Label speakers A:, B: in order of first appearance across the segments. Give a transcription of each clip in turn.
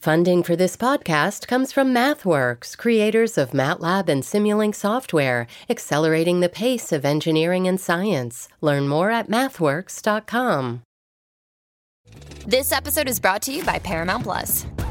A: Funding for this podcast comes from MathWorks, creators of MATLAB and Simulink software, accelerating the pace of engineering and science. Learn more at mathworks.com.
B: This episode is brought to you by Paramount Plus.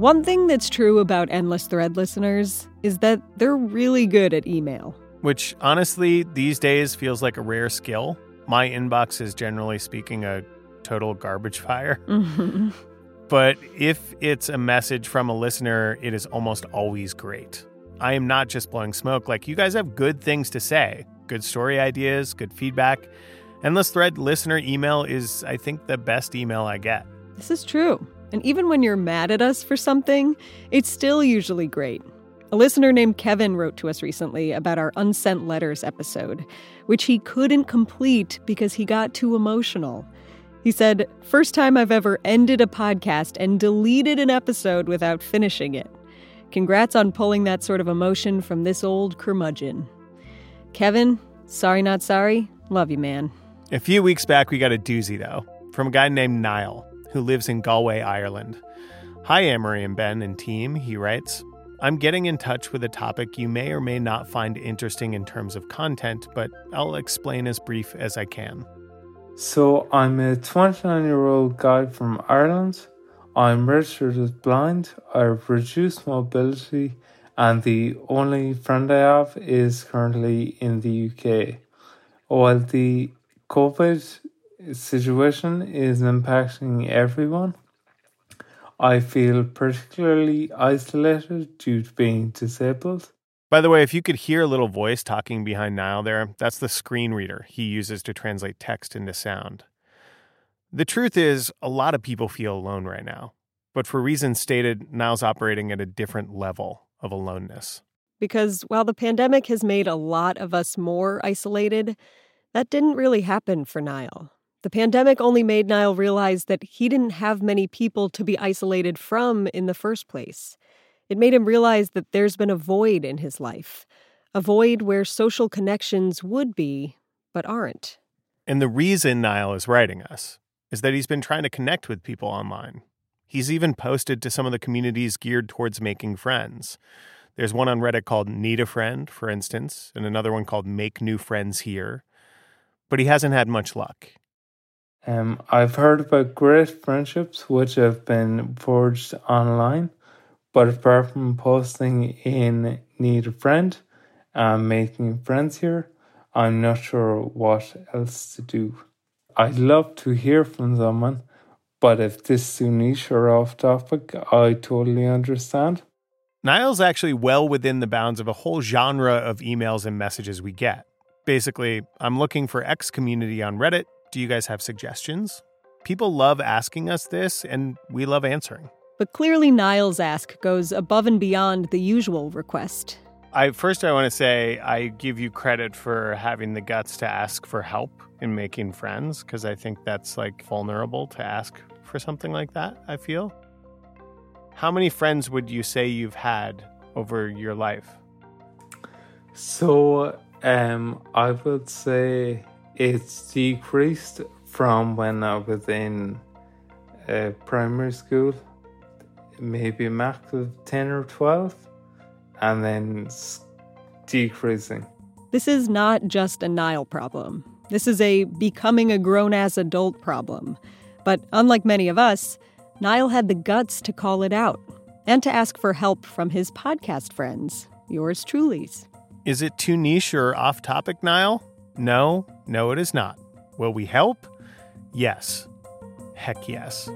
C: One thing that's true about Endless Thread listeners is that they're really good at email.
D: Which honestly, these days feels like a rare skill. My inbox is generally speaking a total garbage fire.
C: Mm-hmm.
D: But if it's a message from a listener, it is almost always great. I am not just blowing smoke. Like, you guys have good things to say, good story ideas, good feedback. Endless Thread listener email is, I think, the best email I get.
C: This is true. And even when you're mad at us for something, it's still usually great. A listener named Kevin wrote to us recently about our Unsent Letters episode, which he couldn't complete because he got too emotional. He said, First time I've ever ended a podcast and deleted an episode without finishing it. Congrats on pulling that sort of emotion from this old curmudgeon. Kevin, sorry not sorry. Love you, man.
D: A few weeks back, we got a doozy, though, from a guy named Niall who lives in Galway, Ireland. Hi, Amory and Ben and team, he writes. I'm getting in touch with a topic you may or may not find interesting in terms of content, but I'll explain as brief as I can.
E: So, I'm a 29 year old guy from Ireland. I'm registered as blind, I have reduced mobility, and the only friend I have is currently in the UK. While the COVID situation is impacting everyone. I feel particularly isolated due to being disabled.
D: By the way, if you could hear a little voice talking behind Niall there, that's the screen reader he uses to translate text into sound. The truth is, a lot of people feel alone right now. But for reasons stated, Niall's operating at a different level of aloneness.
C: Because while the pandemic has made a lot of us more isolated, that didn't really happen for Niall. The pandemic only made Niall realize that he didn't have many people to be isolated from in the first place. It made him realize that there's been a void in his life, a void where social connections would be, but aren't.
D: And the reason Niall is writing us is that he's been trying to connect with people online. He's even posted to some of the communities geared towards making friends. There's one on Reddit called Need a Friend, for instance, and another one called Make New Friends Here. But he hasn't had much luck.
E: Um, I've heard about great friendships which have been forged online, but apart from posting in Need a Friend and making friends here, I'm not sure what else to do. I'd love to hear from someone, but if this is too niche or off topic, I totally understand.
D: Niall's actually well within the bounds of a whole genre of emails and messages we get. Basically, I'm looking for X community on Reddit do you guys have suggestions? People love asking us this, and we love answering.
C: But clearly, Niall's ask goes above and beyond the usual request.
D: I first I want to say I give you credit for having the guts to ask for help in making friends because I think that's like vulnerable to ask for something like that, I feel. How many friends would you say you've had over your life?
E: So, um I would say it's decreased from when I was in uh, primary school, maybe a max of 10 or 12, and then decreasing.
C: This is not just a Niall problem. This is a becoming a grown ass adult problem. But unlike many of us, Niall had the guts to call it out and to ask for help from his podcast friends, yours truly's.
D: Is it too niche or off topic, Niall? No, no, it is not. Will we help? Yes. Heck yes.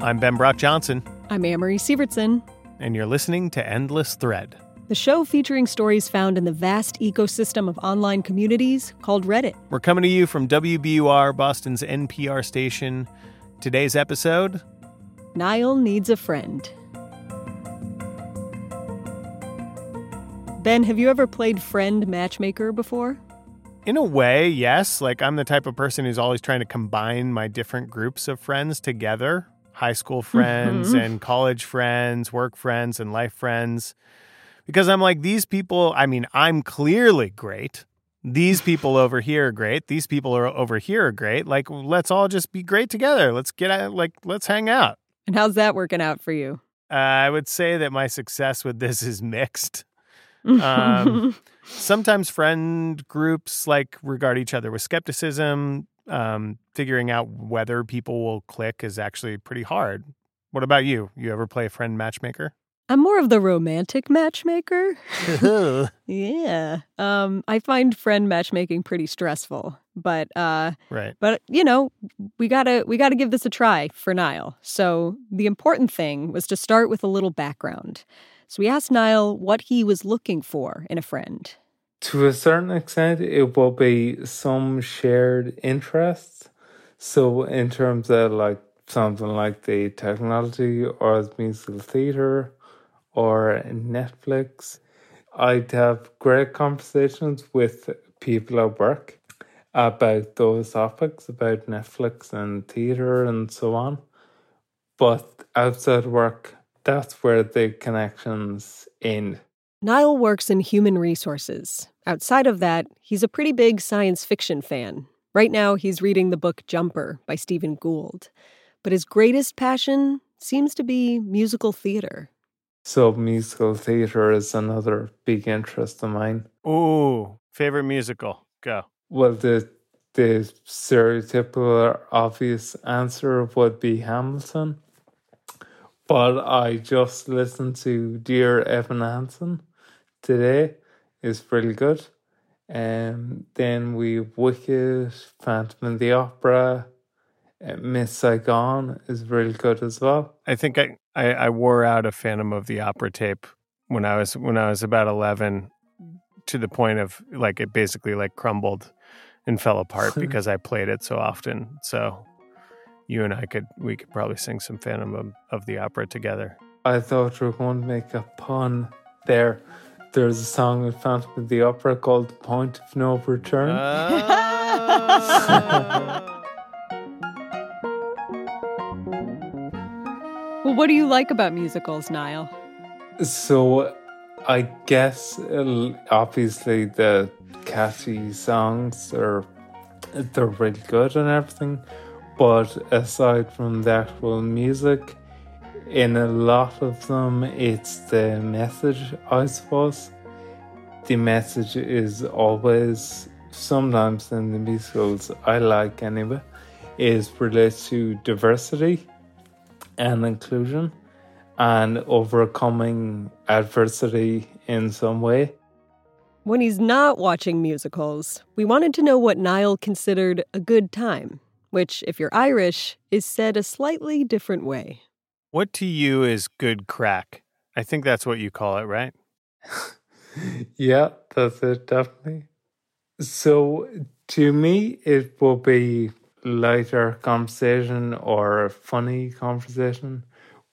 D: I'm Ben Brock Johnson.
C: I'm Amory Sievertson.
D: And you're listening to Endless Thread,
C: the show featuring stories found in the vast ecosystem of online communities called Reddit.
D: We're coming to you from WBUR, Boston's NPR station, Today's episode
C: Niall Needs a Friend. Ben, have you ever played friend matchmaker before?
D: In a way, yes. Like, I'm the type of person who's always trying to combine my different groups of friends together high school friends
C: Mhm.
D: and college friends, work friends, and life friends. Because I'm like, these people, I mean, I'm clearly great. These people over here are great. These people are over here are great. Like, let's all just be great together. Let's get out, like, let's hang out.
C: And how's that working out for you?
D: Uh, I would say that my success with this is mixed. Um, sometimes friend groups like regard each other with skepticism. Um, figuring out whether people will click is actually pretty hard. What about you? You ever play a friend matchmaker?
C: I'm more of the romantic matchmaker. Yeah. Um, I find friend matchmaking pretty stressful, but uh,
D: right.
C: but you know, we gotta we gotta give this a try for Niall. So the important thing was to start with a little background. So we asked Niall what he was looking for in a friend.
E: To a certain extent, it will be some shared interests. So, in terms of like something like the technology or the musical theatre or Netflix, I'd have great conversations with people at work about those topics, about Netflix and theatre and so on. But outside work, that's where the connections end.
C: Niall works in human resources. Outside of that, he's a pretty big science fiction fan. Right now, he's reading the book Jumper by Stephen Gould. But his greatest passion seems to be musical theater.
E: So musical theatre is another big interest of mine.
D: Ooh, favorite musical? Go.
E: Well, the the stereotypical obvious answer would be Hamilton, but I just listened to Dear Evan Hansen today. It's really good. And then we Wicked, Phantom of the Opera, uh, Miss Saigon is really good as well.
D: I think I, I, I wore out a Phantom of the Opera tape when I was when I was about eleven, to the point of like it basically like crumbled and fell apart because I played it so often. So you and I could we could probably sing some Phantom of, of the Opera together.
E: I thought you were going to make a pun there. There's a song in Phantom of the Opera called Point of No Return.
D: Ah.
C: Well, what do you like about musicals, Niall?
E: So, I guess uh, obviously the catchy songs are they're really good and everything, but aside from the actual music, in a lot of them, it's the message. I suppose the message is always sometimes in the musicals I like anyway is related to diversity and inclusion and overcoming adversity in some way.
C: When he's not watching musicals, we wanted to know what Niall considered a good time, which, if you're Irish, is said a slightly different way.
D: what to you is good craic? I think that's what you call it, right?
E: yeah, that's it, definitely. So, to me, it will be lighter conversation or a funny conversation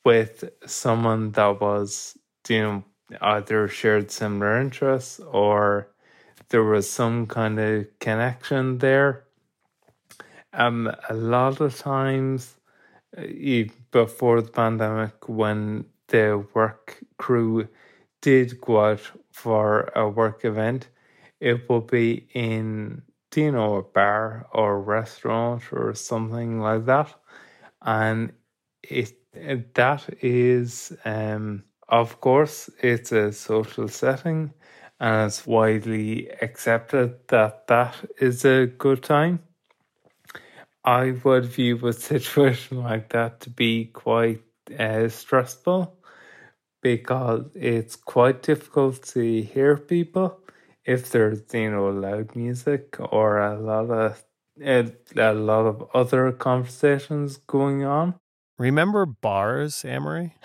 E: with someone that was, you know, either shared similar interests or there was some kind of connection there. Um, a lot of times, uh, before the pandemic, when the work crew did go out for a work event, it will be in, you know, a bar or a restaurant or something like that. And it, it that is, um, of course, it's a social setting and it's widely accepted that that is a good time. I would view a situation like that to be quite uh, stressful because it's quite difficult to hear people if there's you know loud music or a lot of a, a lot of other conversations going on.
D: Remember bars, Amory?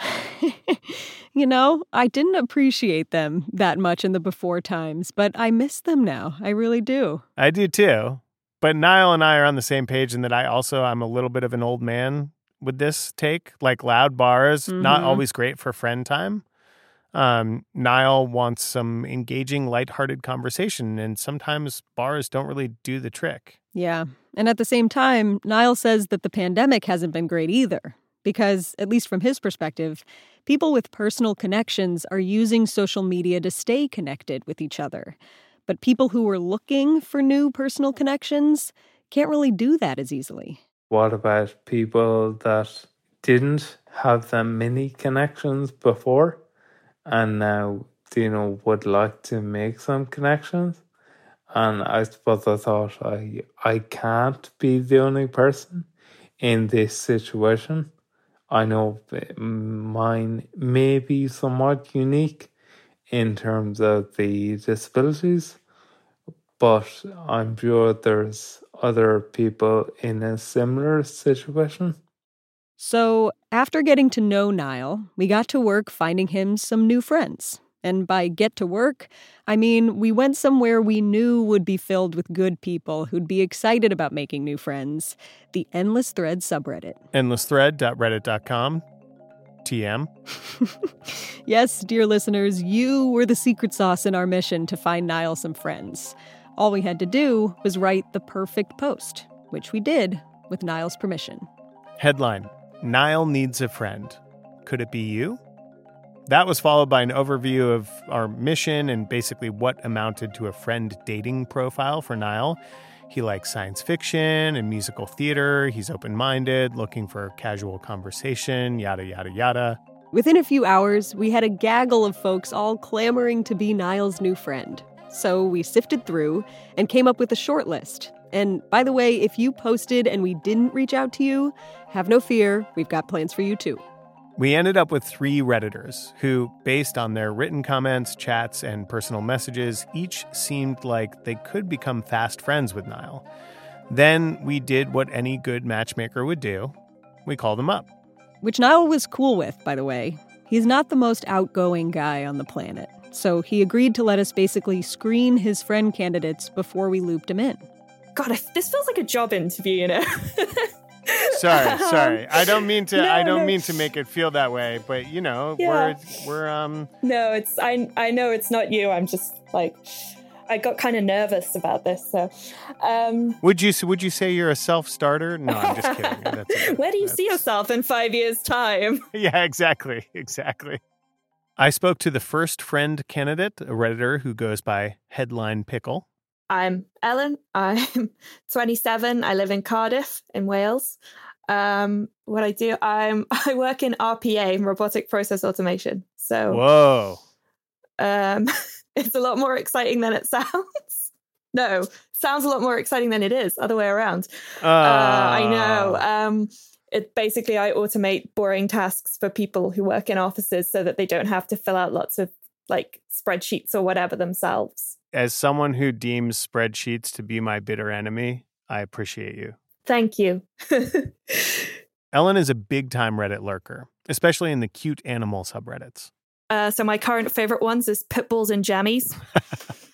C: you know, I didn't appreciate them that much in the before times, but I miss them now. I really do.
D: I do too. But Niall and I are on the same page in that I also I'm a little bit of an old man with this take. Like loud bars, not
C: Mhm.
D: always great for friend time. Um, Niall wants some engaging, lighthearted conversation, and sometimes bars don't really do the trick.
C: Yeah. And at the same time, Niall says that the pandemic hasn't been great either. Because, at least from his perspective, people with personal connections are using social media to stay connected with each other. But people who were looking for new personal connections can't really do that as easily.
E: What about people that didn't have that many connections before and now, you know, would like to make some connections? And I suppose I thought I I can't be the only person in this situation. I know eh, mine may be somewhat unique in terms of the disabilities, but I'm sure there's other people in a similar situation.
C: So, after getting to know Niall, we got to work finding him some new friends. And by get to work, I mean we went somewhere we knew would be filled with good people who'd be excited about making new friends the Endless Thread subreddit.
D: Endlessthread.reddit.com. TM.
C: Yes, dear listeners, you were the secret sauce in our mission to find Niall some friends. All we had to do was write the perfect post, which we did with Niall's permission.
D: Headline Niall needs a friend. Could it be you? That was followed by an overview of our mission and basically what amounted to a friend dating profile for Niall. He likes science fiction and musical theater. He's open minded, looking for casual conversation, yada, yada, yada.
C: Within a few hours, we had a gaggle of folks all clamoring to be Niall's new friend. So we sifted through and came up with a short list. And by the way, if you posted and we didn't reach out to you, have no fear, we've got plans for you too.
D: We ended up with three Redditors who, based on their written comments, chats, and personal messages, each seemed like they could become fast friends with Niall. Then we did what any good matchmaker would do we called him up.
C: Which Niall was cool with, by the way. He's not the most outgoing guy on the planet. So he agreed to let us basically screen his friend candidates before we looped him in.
F: God, this feels like a job interview, you know.
D: Sorry, sorry. I don't mean to.
F: No,
D: I don't
F: no.
D: mean to make it feel that way, but you know,
F: Yeah.
D: we're we're um.
F: No, it's I. I know it's not you. I'm just like, I got kind of nervous about this. So, um,
D: Would you would you say you're a self starter? No, I'm just kidding. That's,
F: where do you see yourself in five years' time?
D: Yeah, exactly, exactly. I spoke to the first friend candidate, a redditor who goes by Headline Pickle.
F: I'm Ellen. I'm 27. I live in Cardiff in Wales. Um, what I do, I'm I work in RPA, robotic process automation. So
D: Whoa.
F: um, it's a lot more exciting than it sounds. No, sounds a lot more exciting than it is. Other way around. Uh, I know.
D: Ah.
F: Um, it basically I automate boring tasks for people who work in offices so that they don't have to fill out lots of like spreadsheets or whatever themselves.
D: As someone who deems spreadsheets to be my bitter enemy, I appreciate you.
F: Thank you.
D: Ellen is a big time Reddit lurker, especially in the cute animal subreddits.
F: uh, so my current favorite ones is pit bulls and jammies.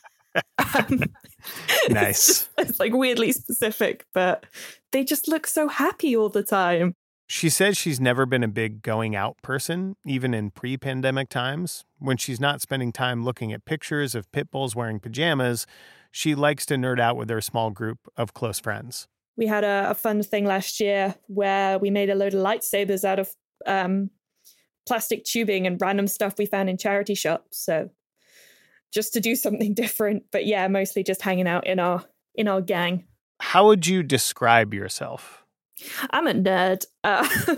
F: Um, it's
D: Nice.
F: just- It's, like weirdly specific, but they just look so happy all the time.
D: She says she's never been a big going out person, even in pre pandemic times. When she's not spending time looking at pictures of pit bulls wearing pajamas, she likes to nerd out with her small group of close friends.
F: we had a, a fun thing last year where we made a load of lightsabers out of um, plastic tubing and random stuff we found in charity shops. So just to do something different, but yeah, mostly just hanging out in our in our gang.
D: How would you describe yourself?
F: I'm a nerd. Uh,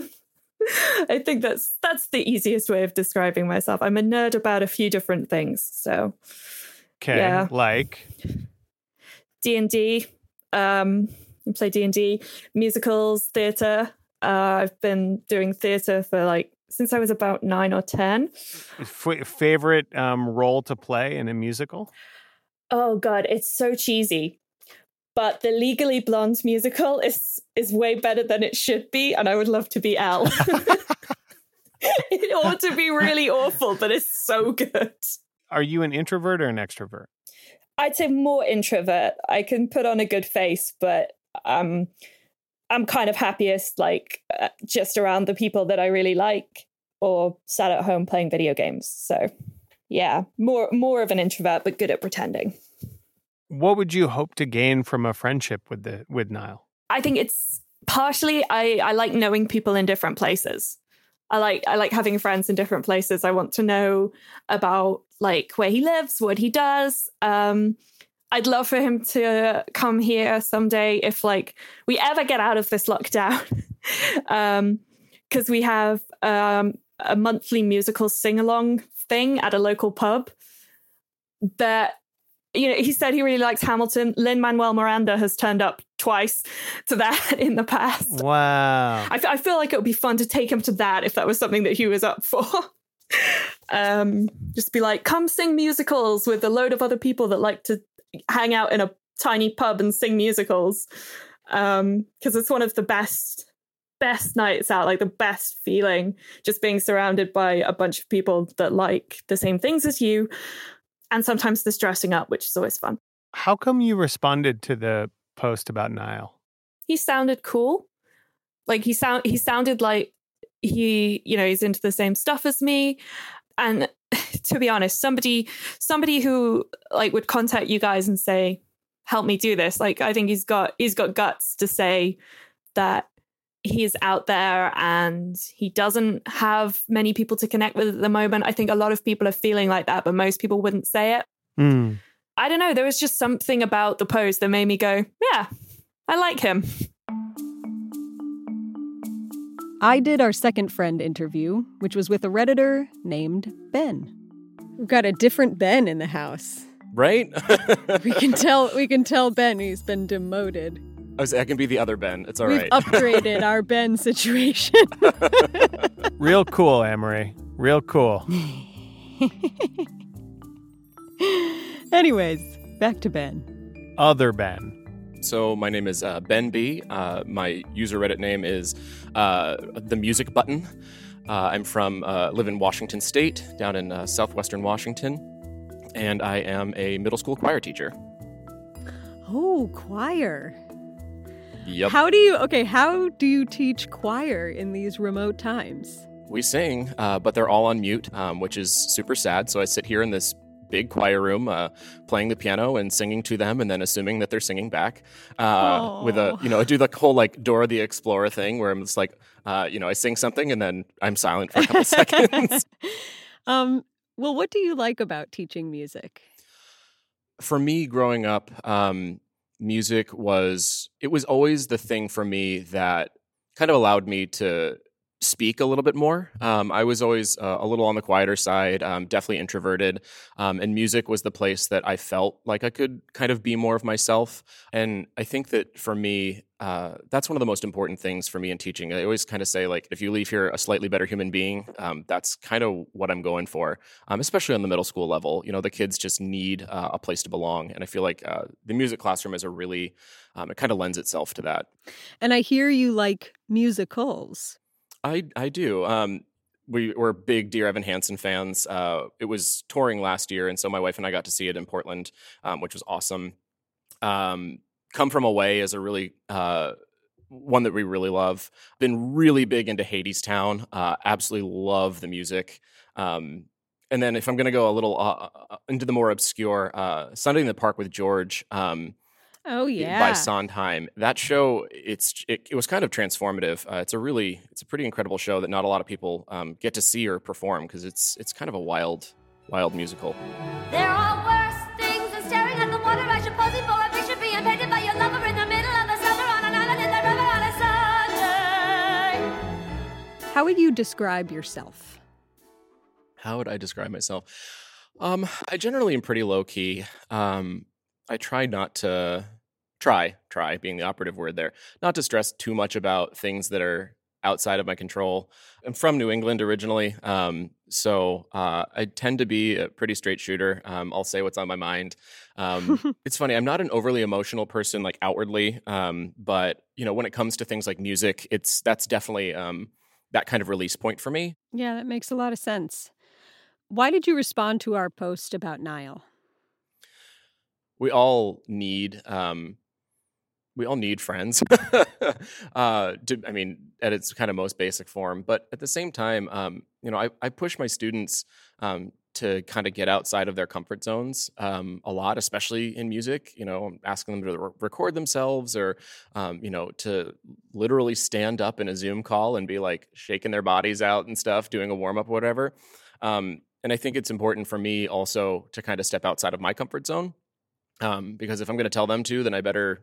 F: I think that's that's the easiest way of describing myself. I'm a nerd about a few different things. So
D: Okay,
F: Yeah.
D: like
F: D and D, um, I play D and D, musicals, theatre. Uh, I've been doing theatre for like since I was about nine or ten.
D: f- favorite um, role to play in a musical?
F: Oh god, it's so cheesy. But the Legally Blonde musical is is way better than it should be, and I would love to be Elle. it ought to be really awful, but it's so good.
D: Are you an introvert or an extrovert?
F: I'd say more introvert. I can put on a good face, but um, I'm kind of happiest like uh, just around the people that I really like or sat at home playing video games. So, yeah, more more of an introvert but good at pretending.
D: What would you hope to gain from a friendship with the with Niall?
F: I think it's partially I I like knowing people in different places. I like I like having friends in different places. I want to know about like where he lives, what he does. Um, I'd love for him to come here someday if like we ever get out of this lockdown. um, because we have um a monthly musical sing along thing at a local pub that you know, he said he really likes Hamilton. Lin Manuel Miranda has turned up twice to that in the past.
D: Wow.
F: I, f- I feel like it would be fun to take him to that if that was something that he was up for. um, just be like, come sing musicals with a load of other people that like to hang out in a tiny pub and sing musicals. Um, because it's one of the best best nights out, like the best feeling, just being surrounded by a bunch of people that like the same things as you and sometimes this dressing up, which is always fun.
D: How come you responded to the post about Niall?
F: He sounded cool. Like he sound he sounded like he, you know, he's into the same stuff as me. And to be honest, somebody somebody who like would contact you guys and say, help me do this. Like I think he's got he's got guts to say that he's out there and he doesn't have many people to connect with at the moment. I think a lot of people are feeling like that, but most people wouldn't say it.
D: Mm.
F: I don't know. There was just something about the post that made me go, yeah, I like him.
C: I did our second friend interview, which was with a Redditor named Ben. We've got a different Ben in the house.
G: Right?
C: we can tell we can tell Ben he's been demoted.
G: I, was, I can be the other Ben. It's all
C: We've
G: right.
C: upgraded our Ben situation.
D: Real cool, Amory. Real cool.
C: Anyways, back to Ben.
D: Other Ben.
G: So my name is uh, Ben B. Uh, my user Reddit name is uh, the Music Button. Uh, I'm from uh, live in Washington State, down in uh, southwestern Washington, and I am a middle school choir teacher.
C: Oh, choir.
G: Yep,
C: How do you okay, how do you teach choir in these remote times?
G: we sing, uh, but they're all on mute, um, which is super sad. So I sit here in this big choir room, uh, playing the piano and singing to them, and then assuming that they're singing back. Uh, with a, you know, I do the whole like Dora the Explorer thing, where I'm just like, uh, you know, I sing something and then I'm silent for a couple seconds.
C: um, well, what do you like about teaching music?
G: for me growing up um, music was it was always the thing for me that kind of allowed me to speak a little bit more um, i was always uh, a little on the quieter side um, definitely introverted um, and music was the place that i felt like i could kind of be more of myself and i think that for me uh, that's one of the most important things for me in teaching i always kind of say like if you leave here a slightly better human being um, that's kind of what i'm going for um, especially on the middle school level. You know, the kids just need uh, a place to belong, and I feel like uh, the music classroom is a really um, it kind of lends itself to that.
C: And I hear you like musicals.
G: I I do. Um, we were big Dear Evan Hansen fans. Uh, it was touring last year, and so my wife and I got to see it in Portland, um, which was awesome. Um, Come from Away is a really uh, one that we really love. Been really big into Hadestown. Uh, absolutely love the music. Um, and then if I'm going to go a little uh, uh, into the more obscure, uh, Sunday in the Park with George. Um,
C: Oh yeah.
G: by Sondheim. That show, it's it, it was kind of transformative. Uh, it's a really, it's a pretty incredible show that not a lot of people um, get to see or perform because it's it's kind of a wild, wild musical.
H: There are worse things than staring at the water as you're posing for a picture being painted by your lover in the middle of the summer on an island in the river on a Sunday.
C: How would you describe yourself?
G: How would I describe myself? Um, I generally am pretty low key. Um, I try not to try try being the operative word there, not to stress too much about things that are outside of my control. I'm from New England originally, um, so uh, I tend to be a pretty straight shooter. Um, I'll say what's on my mind. Um, it's funny. I'm not an overly emotional person, like outwardly, um, but you know, when it comes to things like music, it's that's definitely um, that kind of release point for me.
C: Yeah, that makes a lot of sense. Why did you respond to our post about Niall?
G: We all need um, we all need friends. uh, to, I mean, at its kind of most basic form. But at the same time, um, you know, I, I push my students um, to kind of get outside of their comfort zones um, a lot, especially in music. You know, asking them to re- record themselves or, um, you know, to literally stand up in a Zoom call and be like shaking their bodies out and stuff, doing a warm up whatever. Um, and I think it's important for me also to kind of step outside of my comfort zone. Um, because if I'm going to tell them to, then I better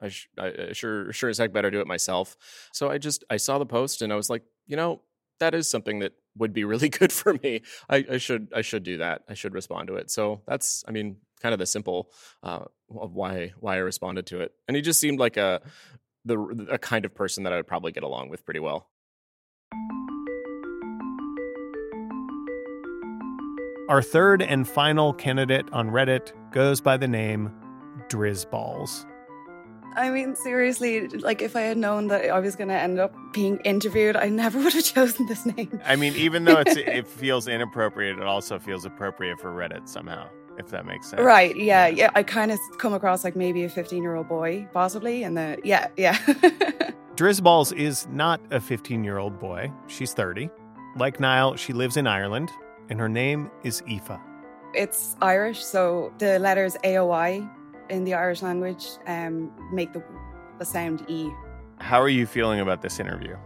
G: I, sh- I sure sure as heck better do it myself. So I just I saw the post and I was like, you know, that is something that would be really good for me. I, I should I should do that. I should respond to it. So that's I mean kind of the simple uh, of why why I responded to it. And he just seemed like a the a kind of person that I would probably get along with pretty well.
D: Our third and final candidate on Reddit goes by the name Drizzballs.
I: I mean, seriously, like if I had known that I was going to end up being interviewed, I never would have chosen this name.
D: I mean, even though it's, it feels inappropriate, it also feels appropriate for Reddit somehow, if that makes sense.
I: Right? Yeah, yeah. I kind of come across like maybe a fifteen-year-old boy, possibly, and the yeah, yeah.
D: Drizzballs is not a fifteen-year-old boy. She's thirty. Like Niall, she lives in Ireland, and her name is Aoife.
I: it's Irish, so the letters AOI in the Irish language um, make the, the sound E.
D: How are you feeling about this interview?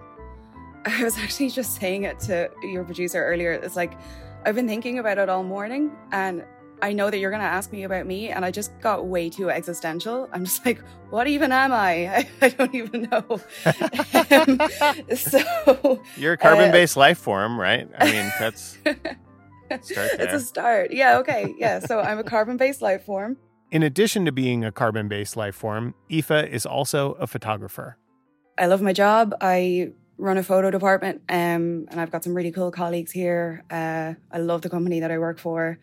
I: I was actually just saying it to your producer earlier. It's like I've been thinking about it all morning, and I know that you're going to ask me about me, and I just got way too existential. I'm just like, what even am I? I, I don't even know. um, so
D: You're a carbon-based life form, right? I mean, that's start
I: it's a start. Yeah. Okay. Yeah. So I'm a carbon-based life form.
D: In addition to being a carbon-based life form, Aoife is also a photographer.
I: I love my job. I run a photo department, um, and I've got some really cool colleagues here. Uh, I love the company that I work for.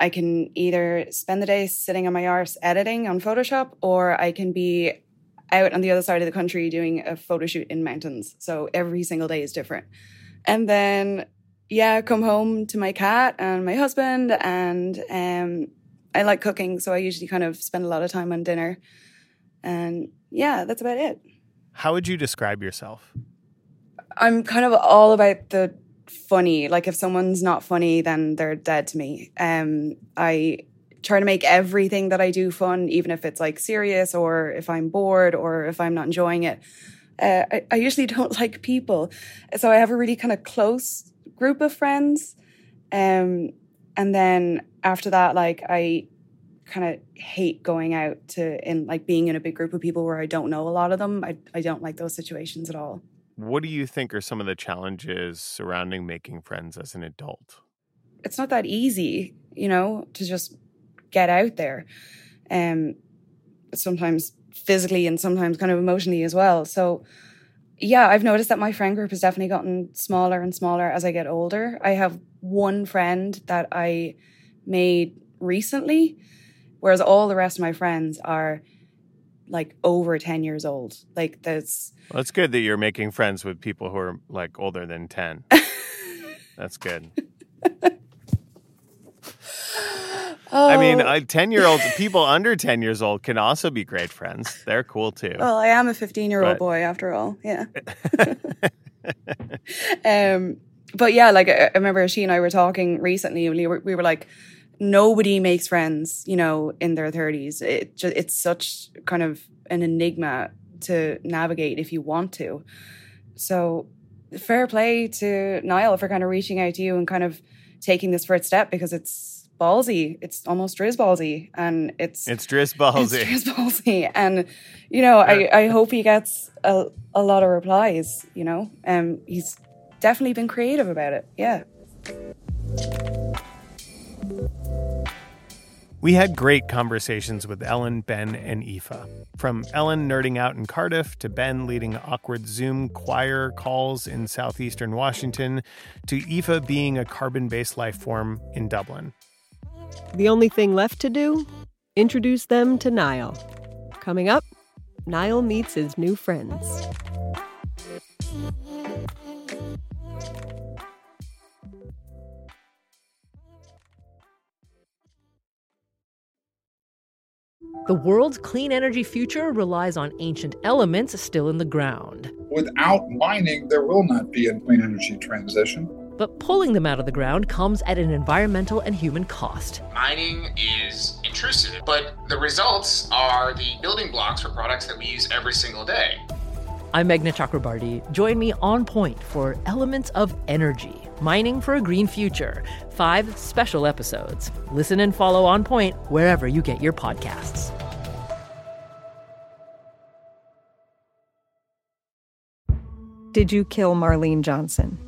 I: I can either spend the day sitting on my arse editing on Photoshop, or I can be out on the other side of the country doing a photo shoot in mountains. So every single day is different. And then, yeah, come home to my cat and my husband, and um, I like cooking, so I usually kind of spend a lot of time on dinner. And yeah, that's about it.
D: How would you describe yourself?
I: I'm kind of all about the funny. Like if someone's not funny, then they're dead to me. Um, I try to make everything that I do fun, even if it's like serious or if I'm bored or if I'm not enjoying it. Uh, I, I usually don't like people, so I have a really kind of close group of friends. Um, and then after that, like I kind of hate going out to in like being in a big group of people where I don't know a lot of them. I I don't like those situations at all.
D: What do you think are some of the challenges surrounding making friends as an adult?
I: it's not that easy, you know, to just get out there. Um, sometimes physically and sometimes kind of emotionally as well. So, yeah, I've noticed that my friend group has definitely gotten smaller and smaller as I get older. I have one friend that I made recently, whereas all the rest of my friends are like over 10 years old. Like, that's
D: Well, it's good that you're making friends with people who are like older than 10. That's good. I mean,
I: Oh.
D: 10 year olds, people under 10 years old can also be great friends. They're cool too.
I: Well, I am a 15 year old boy after all. Yeah. um, but yeah, like I I remember she and I were talking recently. We were, we were like, nobody makes friends, you know, in their 30s. It just, it's such kind of an enigma to navigate if you want to. So fair play to Niall for kind of reaching out to you and kind of taking this first step because it's ballsy. It's almost drizz ballsy, and it's
D: It's Driz Ballsy.
I: it's Drizz ballsy, and you know, I, I hope he gets a, a lot of replies. You know, um, he's definitely been creative about it. Yeah.
D: We had great conversations with Ellen, Ben, and Aoife. From Ellen nerding out in Cardiff to Ben leading awkward Zoom choir calls in southeastern Washington to Aoife being a carbon based life form in Dublin.
C: The only thing left to do? Introduce them to Niall. Coming up, Niall meets his new friends.
J: The world's clean energy future relies on ancient elements still in the ground.
K: Without mining, there will not be a clean energy transition.
J: But pulling them out of the ground comes at an environmental and human cost.
L: Mining is intrusive, but the results are the building blocks for products that we use every single day.
J: I'm Meghna Chakrabarty. Join me on point for Elements of Energy Mining for a Green Future. Five special episodes. Listen and follow On Point wherever you get your podcasts.
C: Did you kill Marlene Johnson?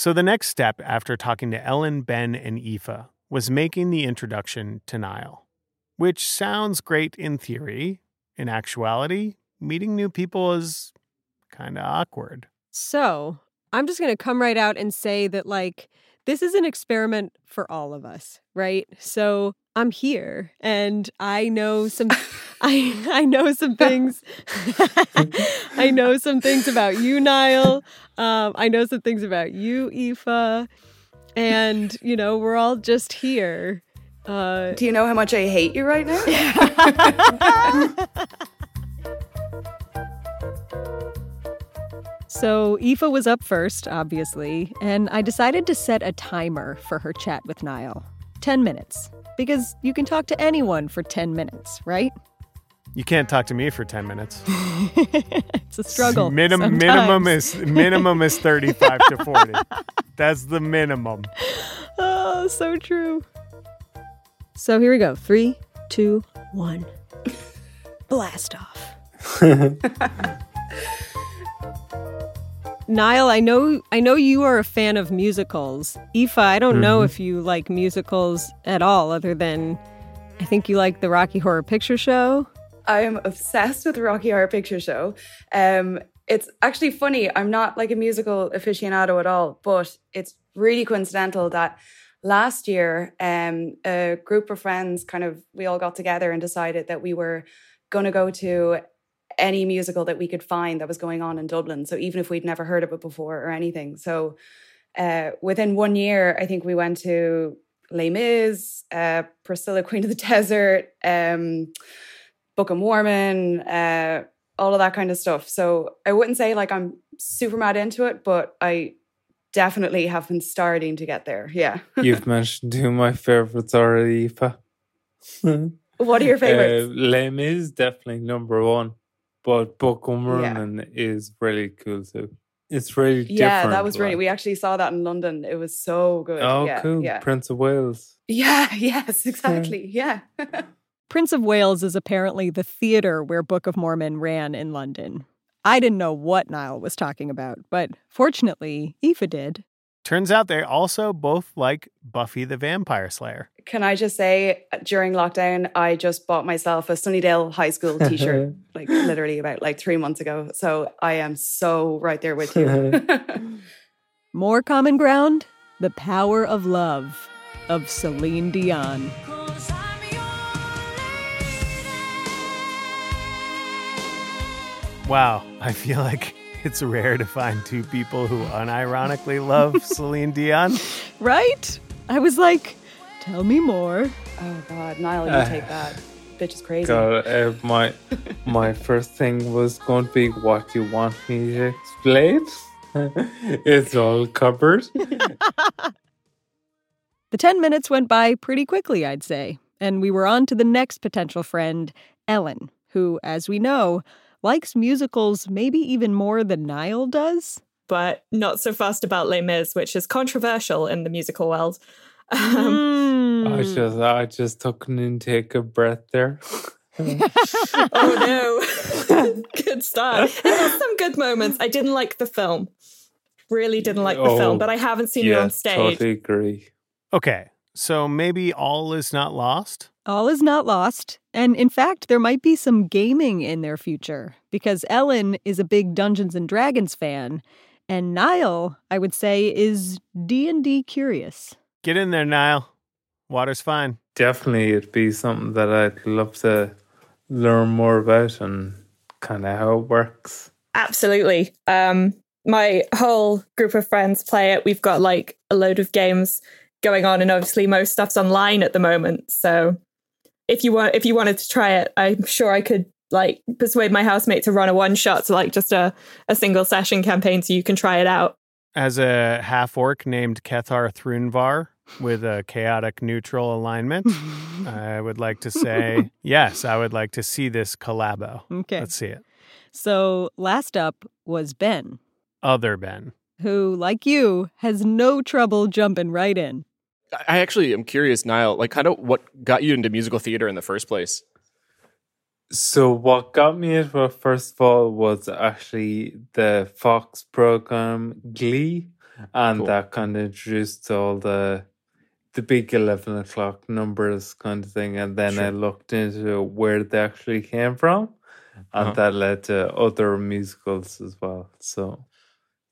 D: So the next step after talking to Ellen, Ben, and Aoife was making the introduction to Niall, which sounds great in theory. In actuality, meeting new people is kind of awkward.
C: So I'm just going to come right out and say that, like, this is an experiment for all of us, right? So I'm here and I know some I I know some things I know some things about you, Niall. Um, I know some things about you, Aoife. And, you know, we're all just here. Uh,
I: Do you know how much I hate you right now?
C: So Aoife was up first, obviously, and I decided to set a timer for her chat with Niall. 10 minutes. Because you can talk to anyone for 10 minutes, right?
D: You can't talk to me for 10 minutes.
C: it's a struggle.
D: Minim- minimum is minimum is 35 to 40. That's the minimum.
C: Oh, so true. So here we go. Three, two, one. Blast off. Niall, I know I know you are a fan of musicals. Aoife, I don't mm-hmm. know if you like musicals at all, other than I think you like the Rocky Horror Picture Show.
I: I am obsessed with the Rocky Horror Picture Show. Um, it's actually funny. I'm not like a musical aficionado at all, but it's really coincidental that last year, um, a group of friends kind of we all got together and decided that we were going to go to any musical that we could find that was going on in Dublin. So even if we'd never heard of it before or anything. So uh, within one year, I think we went to Les Mis, uh, Priscilla, Queen of the Desert, um, Book of Mormon, uh, all of that kind of stuff. So I wouldn't say like I'm super mad into it, but I definitely have been starting to get there. Yeah.
E: You've mentioned two of my favorites already, Aoife.
I: what are your favorites?
E: Uh, Les Mis definitely number one but Book of Mormon yeah. is really cool too. It's really different.
I: yeah, that was really. We actually saw that in London. It was so good.
E: Oh,
I: yeah,
E: cool!
I: Yeah.
E: Prince of Wales.
I: Yeah. Yes. Exactly. Yeah.
C: Prince of Wales is apparently the theater where Book of Mormon ran in London. I didn't know what Niall was talking about, but fortunately, Aoife did.
D: Turns out they also both like Buffy the Vampire Slayer.
I: Can I just say, during lockdown, I just bought myself a Sunnydale High School t shirt, like literally about like three months ago. So I am so right there with you.
C: More common ground the power of love of Celine Dion.
D: Wow, I feel like it's rare to find two people who unironically love Celine Dion.
C: Right? I was like, tell me more.
I: Oh God, Niall, you uh, take that. Bitch is crazy.
E: God, uh, my my first thing was going to be, what you want me to explain? it's all covered.
C: the 10 minutes went by pretty quickly, I'd say. And we were on to the next potential friend, Ellen, who, as we know, likes musicals maybe even more than Niall does.
F: But not so fast about Les Mis, which is controversial in the musical world. Um,
C: Hmm.
E: I just I just took an intake of breath there.
F: oh no. good start. And there's some good moments. I didn't like the film. Really didn't like the
E: Oh,
F: film, but I haven't seen it on stage.
E: Totally agree.
D: Okay, so maybe all is not lost?
C: All is not lost. And in fact, there might be some gaming in their future because Ellen is a big Dungeons and Dragons fan and Niall, I would say, is D&D curious.
D: Get in there, Niall. Water's fine.
E: Definitely, it'd be something that I'd love to learn more about and kind of how it works.
F: Absolutely. Um, my whole group of friends play it. We've got like a load of games going on, and obviously most stuff's online at the moment. So if you want, if you wanted to try it, I'm sure I could like persuade my housemate to run a one shot, so like just a a single session campaign, so you can try it out.
D: As a half orc named Kethar Thrunvar with a chaotic neutral alignment, I would like to say yes, I would like to see this collabo.
C: Okay.
D: Let's see it.
C: So last up was Ben,
D: Other Ben.
C: who, like you, has no trouble jumping right in.
G: I actually am curious, Niall, like kind of what got you into musical theater in the first place?
E: So what got me into it first of all was actually the Fox program Glee, and
G: Cool.
E: that kind of introduced all the the big eleven o'clock numbers kind of thing, and then I looked into where they actually came from, and
G: Uh-huh.
E: that led to other musicals as well. So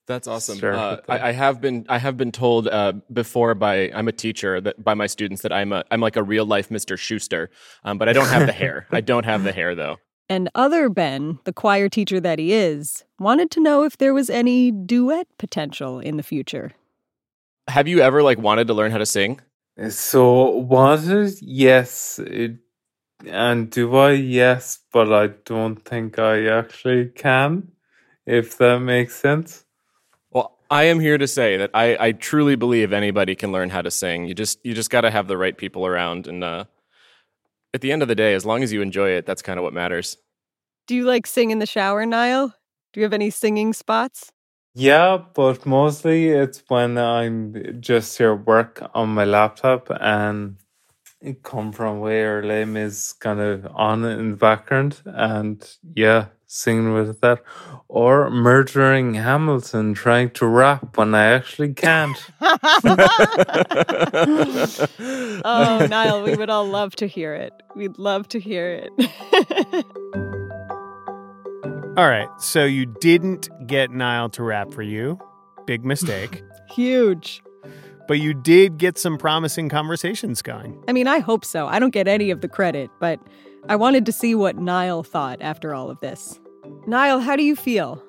G: That's awesome.
E: Start
G: Uh. I, I have been I have been told uh, before by I'm a teacher that by my students that I'm a I'm like a real life Mr. Schuester, um, but I don't have the hair. I don't have the hair though.
C: And other Ben, the choir teacher that he is, wanted to know if there was any duet potential in the future.
G: Have you ever like wanted to learn how to sing?
E: So was it? Yes. It, and do I? Yes, but I don't think I actually can. If that makes sense.
G: Well, I am here to say that I, I truly believe anybody can learn how to sing. You just you just got to have the right people around, and uh, at the end of the day, as long as you enjoy it, that's kind of what matters.
C: Do you like sing in the shower, Niall? Do you have any singing spots?
E: Yeah, but mostly it's when I'm just here at work on my laptop and come from where Lame is kind of on in the background and yeah, singing with that. Or murdering Hamilton trying to rap when I actually can't.
C: oh, Niall, we would all love to hear it. We'd love to hear it.
D: All right, so you didn't get Niall to rap for you. Big mistake.
C: Huge.
D: but you did get some promising conversations going.
C: I mean, I hope so. I don't get any of the credit, but I wanted to see what Niall thought after all of this. Niall, how do you feel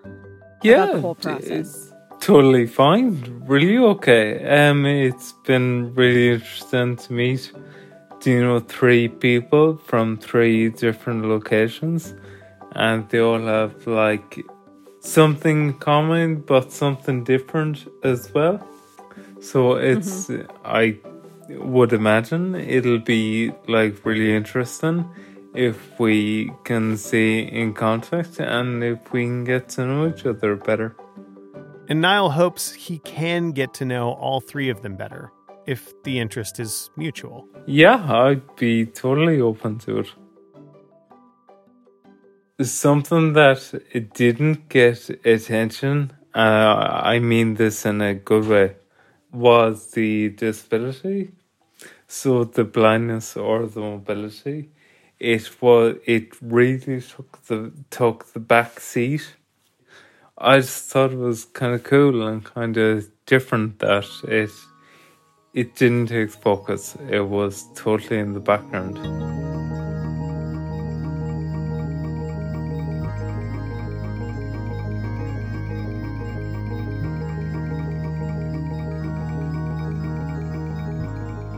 E: Yeah,
C: about the whole process?
E: Totally fine. Really okay. Um, it's been really interesting to meet, you know, three people from three different locations, and they all have like something common but something different as well. So it's, I would imagine it'll be like really interesting if we can stay in contact and if we can get to know each other better.
D: And Niall hopes he can get to know all three of them better if the interest is mutual.
E: Yeah, I'd be totally open to it. Something that it didn't get attention, uh, I mean this in a good way, was the disability. So the blindness or the mobility, it was it really took the took the back seat. I just thought it was kind of cool and kind of different that it it didn't take focus. It was totally in the background.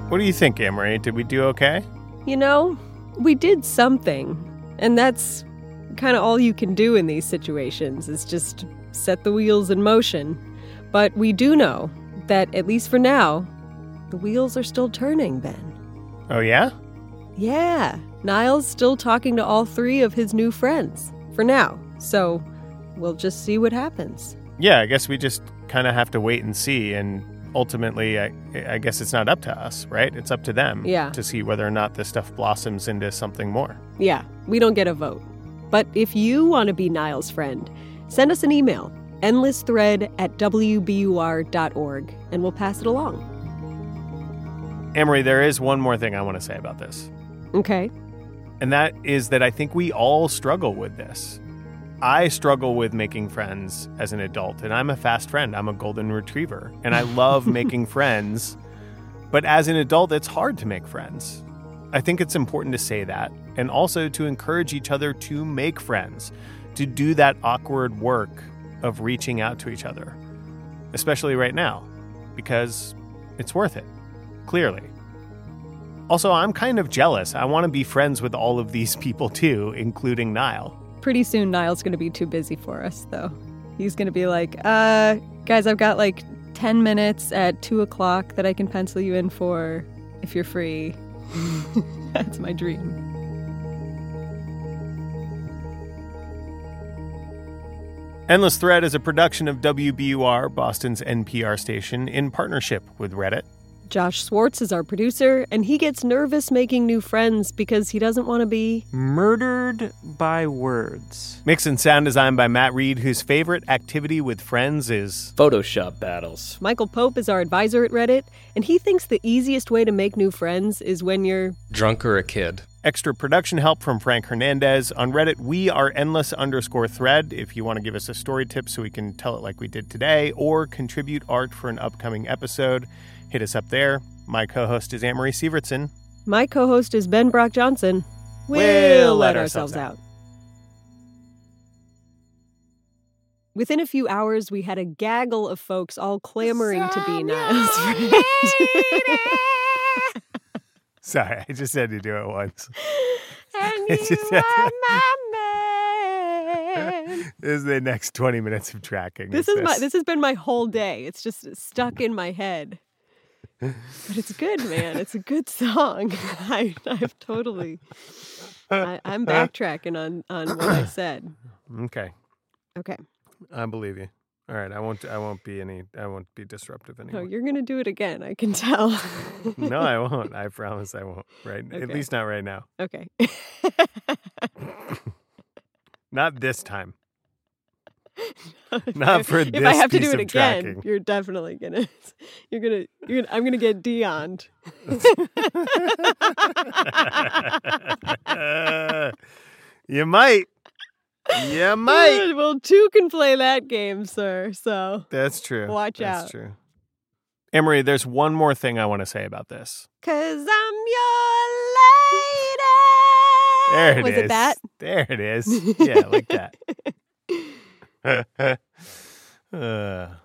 D: What do you think, Amory? Did we do okay?
C: You know, we did something, and that's kind of all you can do in these situations is just set the wheels in motion. But we do know that, at least for now, the wheels are still turning, Ben.
D: Oh, yeah?
C: Yeah, Niall's still talking to all three of his new friends for now, so we'll just see what happens.
D: Yeah, I guess we just kind of have to wait and see. And ultimately, I, I guess it's not up to us, right? It's up to them
C: Yeah.
D: to see whether or not this stuff blossoms into something more.
C: Yeah, we don't get a vote. But if you want to be Niall's friend, send us an email, endlessthread at wbur.org, and we'll pass it along.
D: Amory, there is one more thing I want to say about this.
C: Okay.
D: And that is that I think we all struggle with this. I struggle with making friends as an adult, and I'm a fast friend. I'm a golden retriever, and I love making friends. But as an adult, it's hard to make friends. I think it's important to say that, and also to encourage each other to make friends, to do that awkward work of reaching out to each other, especially right now, because it's worth it, clearly. Also, I'm kind of jealous. I want to be friends with all of these people too, including Niall.
C: Pretty soon, Niall's going to be too busy for us, though. He's going to be like, uh, guys, I've got like 10 minutes at 2 o'clock that I can pencil you in for if you're free. That's my dream.
D: Endless Thread is a production of WBUR, Boston's NPR station, in partnership with Reddit.
C: Josh Swartz is our producer, and he gets nervous making new friends because he doesn't want to be.
M: Murdered by words.
D: Mix and sound design by Matt Reed, whose favorite activity with friends is
N: Photoshop battles.
C: Michael Pope is our advisor at Reddit, and he thinks the easiest way to make new friends is when you're.
N: Drunk or a kid.
D: Extra production help from Frank Hernandez. On Reddit, we are endless underscore thread. If you want to give us a story tip so we can tell it like we did today, or contribute art for an upcoming episode, hit us up there. My co host is Amory Sievertson.
C: My co host is Ben Brock Johnson.
D: We'll
C: let
D: let
C: ourselves
D: ourselves
C: out. Within a few hours, we had a gaggle of folks all clamoring to be Niall's friend.
D: Sorry, I just had to do it once.
C: and you are my man.
D: This is the next 20 minutes of tracking.
C: This is my. This has been my whole day. It's just stuck in my head. But it's good, man. It's a good song. I, I've totally. I, I'm uh, backtracking on on what I said.
D: Okay.
C: Okay.
D: I believe you. All right, I won't. I won't be any. I won't be disruptive anymore.
C: No, you're gonna do it again. I can tell.
D: no, I won't. I promise I won't. Right? At least not right now.
C: Okay.
D: Not this time. Not for
C: if
D: this
C: I have to do it again,
D: tracking.
C: you're definitely gonna. You're gonna. You're gonna. I'm gonna get Dioned.
D: you might. You might.
C: well, two can play that game, sir. So
D: That's true.
C: Watch
D: That's
C: out.
D: That's true. Amory, there's one more thing I want to say about this.
C: Cause I'm your lady.
D: There it
C: Was it
D: is.
C: that?
D: There it is. Yeah, like that. uh,